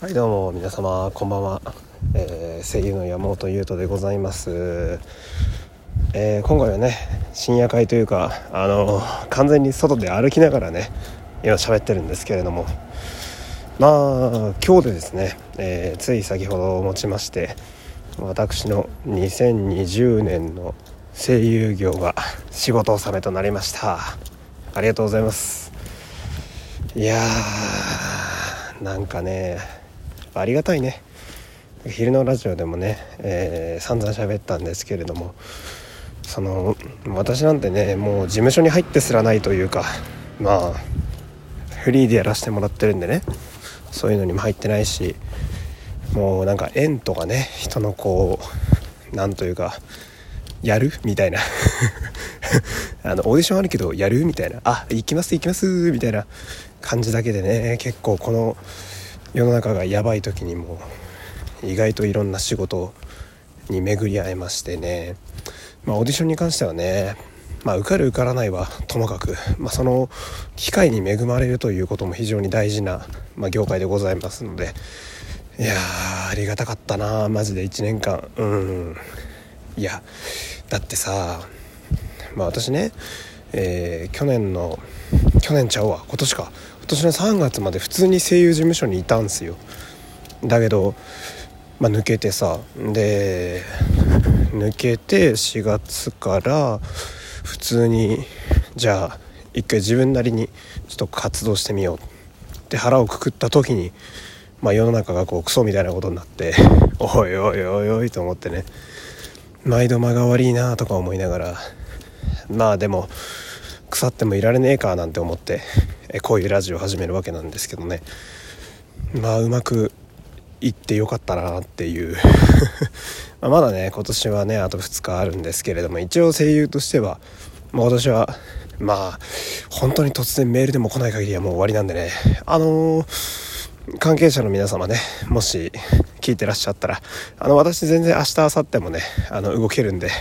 はいどうも皆様こんばんは、えー、声優の山本優斗でございます、えー、今回はね深夜会というかあの完全に外で歩きながらね今喋ってるんですけれども。まあ今日でですね、えー、つい先ほどをもちまして私の2020年の声優業が仕事納めとなりました。ありがとうございます。いやーなんかねありがたいね。昼のラジオでもね、えー、散々喋ったんですけれどもその私なんてねもう事務所に入ってすらないというかまあフリーでやらせてもらってるんでねそういうのにも入ってないしもうなんか縁とかね人のこうなんというかやるみたいな。あのオーディションあるけどやるみたいな。あ行きます行きますみたいな感じだけでね結構この世の中がやばい時にも意外といろんな仕事に巡り合えましてね、まあ、オーディションに関してはね、まあ、受かる受からないは ともかく、まあ、その機会に恵まれるということも非常に大事な、まあ、業界でございますので。いやありがたかったなマジで1年間。うん。いやだってさまあ私ね、えー、去年の去年ちゃうわ今年か。年の3月まで普通に声優事務所にいたんすよ。だけど、まあ、抜けてさで抜けて4月から普通にじゃあ一回自分なりにちょっと活動してみよう。って腹をくくった時に、まあ、世の中がこうクソみたいなことになって おいおいおいおいと思ってね。毎度間が悪いなとか思いながら。まあでも腐ってもいられねえかなんて思ってこういうラジオを始めるわけなんですけどね。まあうまくいってよかったなっていう。まだね今年はねあと2日あるんですけれども一応声優としては、まあ、今年はまあ本当に突然メールでも来ない限りはもう終わりなんでね。あのー、関係者の皆様ねもし聞いてらっしゃったらあの私全然明日明後日もねあの動けるんで。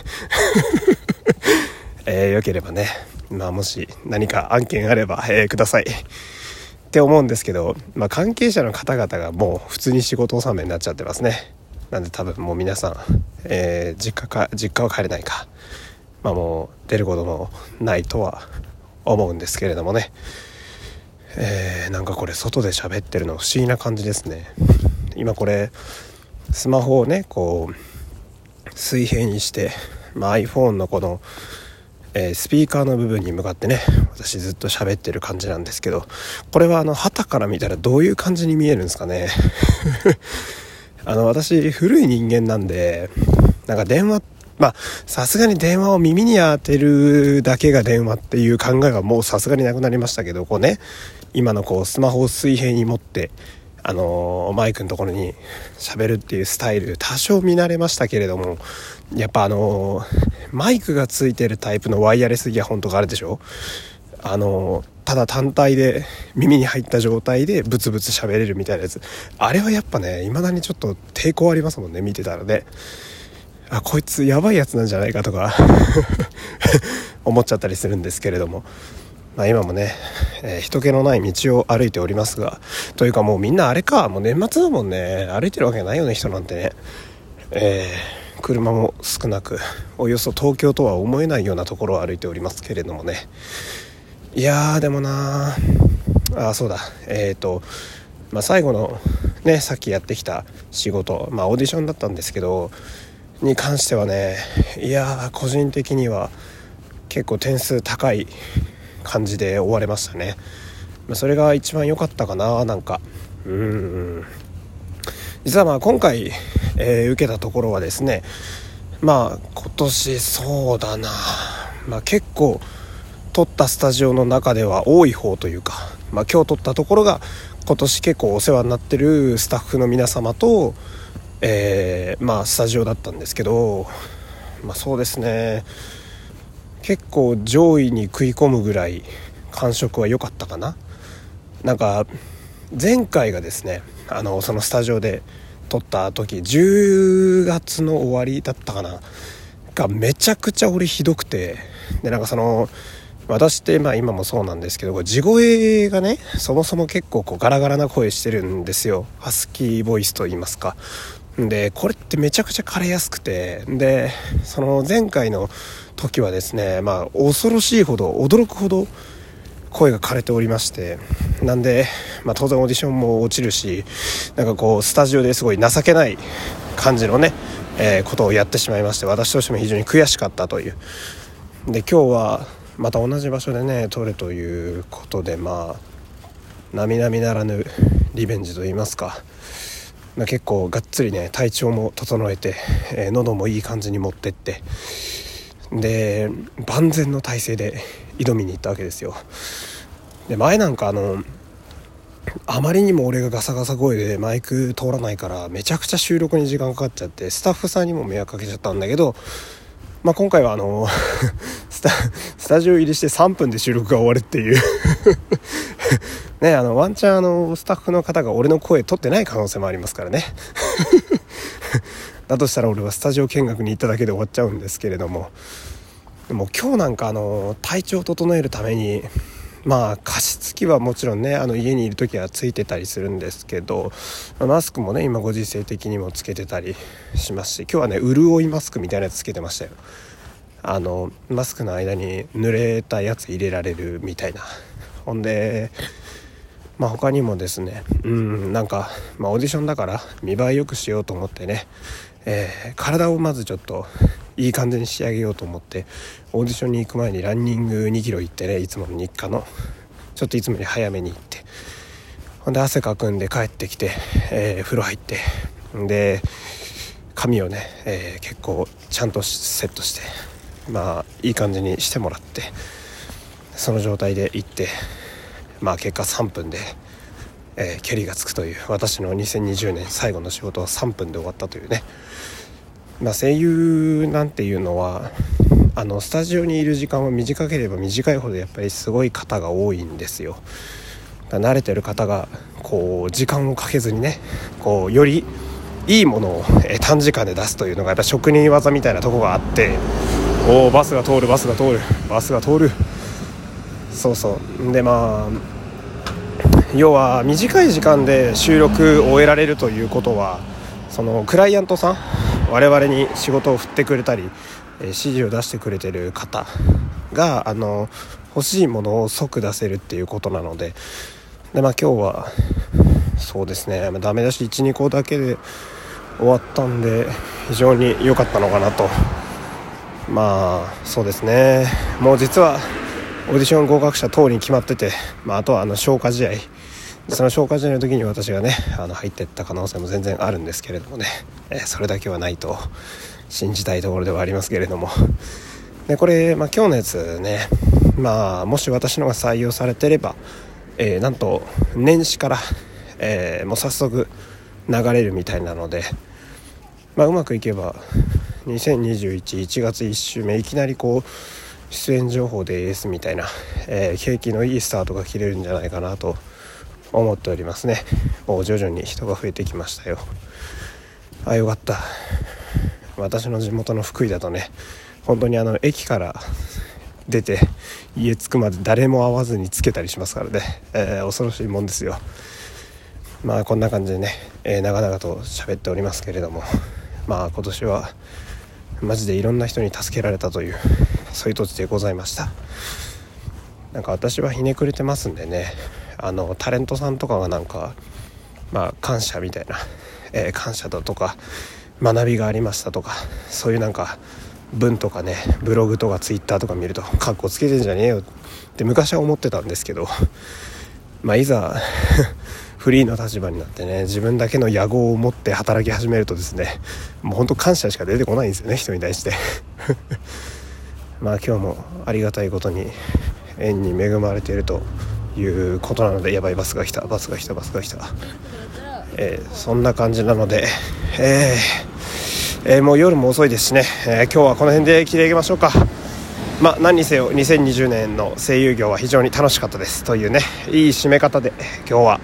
えー、よければね。まあ、もし何か案件あれば、えー、ください。って思うんですけど、まあ、関係者の方々がもう普通に仕事納めになっちゃってますね。なんで多分もう皆さん、えー、実家か、実家は帰れないか。まあもう出ることもないとは思うんですけれどもね。えー、なんかこれ外で喋ってるの不思議な感じですね。今これ、スマホをね、こう、水平にして、まあ、iPhone のこのえー、スピーカーの部分に向かってね私ずっと喋ってる感じなんですけどこれはあの旗から見たらどういう感じに見えるんですかね。あの私古い人間なんでなんか電話まあさすがに電話を耳に当てるだけが電話っていう考えがもうさすがになくなりましたけどこうね今のこうスマホを水平に持ってあのマイクのところに喋るっていうスタイル多少見慣れましたけれどもやっぱあのマイクがついてるタイプのワイヤレスイヤホンとかあるでしょ？あのただ単体で耳に入った状態でブツブツ喋れるみたいなやつ。あれはやっぱね未だにちょっと抵抗ありますもんね見てたらね。あこいつやばいやつなんじゃないかとか 思っちゃったりするんですけれども。まあ、今もね、えー、人気のない道を歩いておりますが。というかもうみんなあれかもう年末だもんね。歩いてるわけないよね人なんてね。えー、車も少なくおよそ東京とは思えないようなところを歩いておりますけれどもね。いやーでもなあそうだ。えっ、ー、と、まあ、最後のねさっきやってきた仕事まあオーディションだったんですけどに関してはねいやー個人的には結構点数高い感じで終われましたね、まあ、それが一番良かったかななんか。うん。実はまあ今回、えー、受けたところはですねまあ今年そうだな、まあ、結構撮ったスタジオの中では多い方というか、まあ、今日撮ったところが今年結構お世話になってるスタッフの皆様と、えー、まあスタジオだったんですけど、まあ、そうですね。結構上位に食い込むぐらい感触は良かったかな。なんか前回がですねあのそのスタジオで撮った時10月の終わりだったかながめちゃくちゃ俺ひどくてでなんかその私ってまあ今もそうなんですけど地声がねそもそも結構こうガラガラな声してるんですよ。ハスキーボイスと言いますか。でこれってめちゃくちゃ枯れやすくてでその前回の時はですねまあ恐ろしいほど驚くほど声が枯れておりましてなんで、まあ、当然オーディションも落ちるしなんかこうスタジオですごい情けない感じのね、えー、ことをやってしまいまして私としても非常に悔しかったという。で今日はまた同じ場所でね撮れということでまあ並々ならぬリベンジと言いますか、まあ、結構がっつりね体調も整えて、えー、喉もいい感じに持ってってで万全の体制で挑みに行ったわけですよ。で前なんかあのあまりにも俺がガサガサ声でマイク通らないからめちゃくちゃ収録に時間かかっちゃってスタッフさんにも迷惑かけちゃったんだけどまあ、今回はあの スタジオ入りして3分で収録が終わるっていう。ねあのワンチャンあのスタッフの方が俺の声取ってない可能性もありますからね。だとしたら俺はスタジオ見学に行っただけで終わっちゃうんですけれども。でも今日なんかあの体調を整えるためにまあ加湿器はもちろんねあの家にいる時はついてたりするんですけどマスクもね今ご時世的にもつけてたりしますし今日はね潤いマスクみたいなやつつけてましたよ。あのマスクの間に濡れたやつ入れられるみたいな。ほんでまあ他にもですねうんなんか、まあ、オーディションだから見栄え良くしようと思ってね、えー、体をまずちょっといい感じに仕上げようと思ってオーディションに行く前にランニング2キロ行ってねいつもの日課のちょっといつもより早めに行ってほんで汗かくんで帰ってきて、えー、風呂入ってで髪をね、えー、結構ちゃんとセットしてまあいい感じにしてもらってその状態で行ってまあ結果3分で、えー、ケリがつくという私の2020年最後の仕事は3分で終わったというね。まあ、声優なんていうのはあのスタジオにいる時間は短ければ短いほどやっぱりすごい方が多いんですよ。慣れてる方がこう時間をかけずにねこうよりいいものを短時間で出すというのがやっぱ職人技みたいなとこがあっておおバスが通るバスが通るバスが通る。そうそう。でまあ要は短い時間で収録を終えられるということはそのクライアントさん我々に仕事を振ってくれたり、指示を出してくれてる方があの欲しいものを即出せるっていうことなのでで、まあ、今日はそうですね、ダメ出し12個だけで終わったんで非常に良かったのかなと。まあそうですね。もう実はオーディション合格者等に決まってて、まあ、あとはあの消化試合その消化試合の時に私がねあの入っていった可能性も全然あるんですけれどもね、え、それだけはないと信じたいところではありますけれども。でこれ、まあ、今日のやつね、まあ、もし私のが採用されてれば、えー、なんと年始から、えー、もう早速流れるみたいなので、まあ、うまくいけば20211月1週目いきなりこう出演情報でエースみたいな、えー、景気のいいスタートが切れるんじゃないかなと思っておりますね。もう徐々に人が増えてきましたよ。あよかった。私の地元の福井だとね本当にあの駅から出て家着くまで誰も会わずにつけたりしますからね、えー、恐ろしいもんですよ。まあこんな感じでね、えー、長々と喋っておりますけれども。まあ今年はマジでいろんな人に助けられたというそういう土地でございました。なんか私はひねくれてますんでね。あのタレントさんとかがなんかまあ感謝みたいな、えー、感謝だとか学びがありましたとかそういうなんか文とかねブログとかツイッターとか見るとかっこつけてんじゃねえよって昔は思ってたんですけど まあいざ フリーの立場になってね自分だけの野望を持って働き始めるとですねもうほんと感謝しか出てこないんですよね人に対して。まあ今日もありがたいことに縁に恵まれているということなのでやばいバスが来た。バスが来たバスが来た、えー、そんな感じなので、えーえー、もう夜も遅いですしね、え今日はこの辺で切り上げましょうか。まあ、何にせよ2020年の声優業は非常に楽しかったです。というねいい締め方で今日は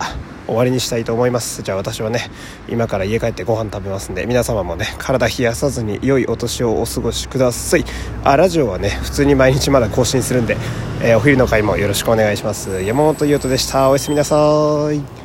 終わりにしたいと思います。じゃあ私はね今から家帰ってご飯食べますんで皆様もね体冷やさずに良いお年をお過ごしください。あラジオはね普通に毎日まだ更新するんで、えー、お昼の会もよろしくお願いします。山本優斗でした。おやすみなさい。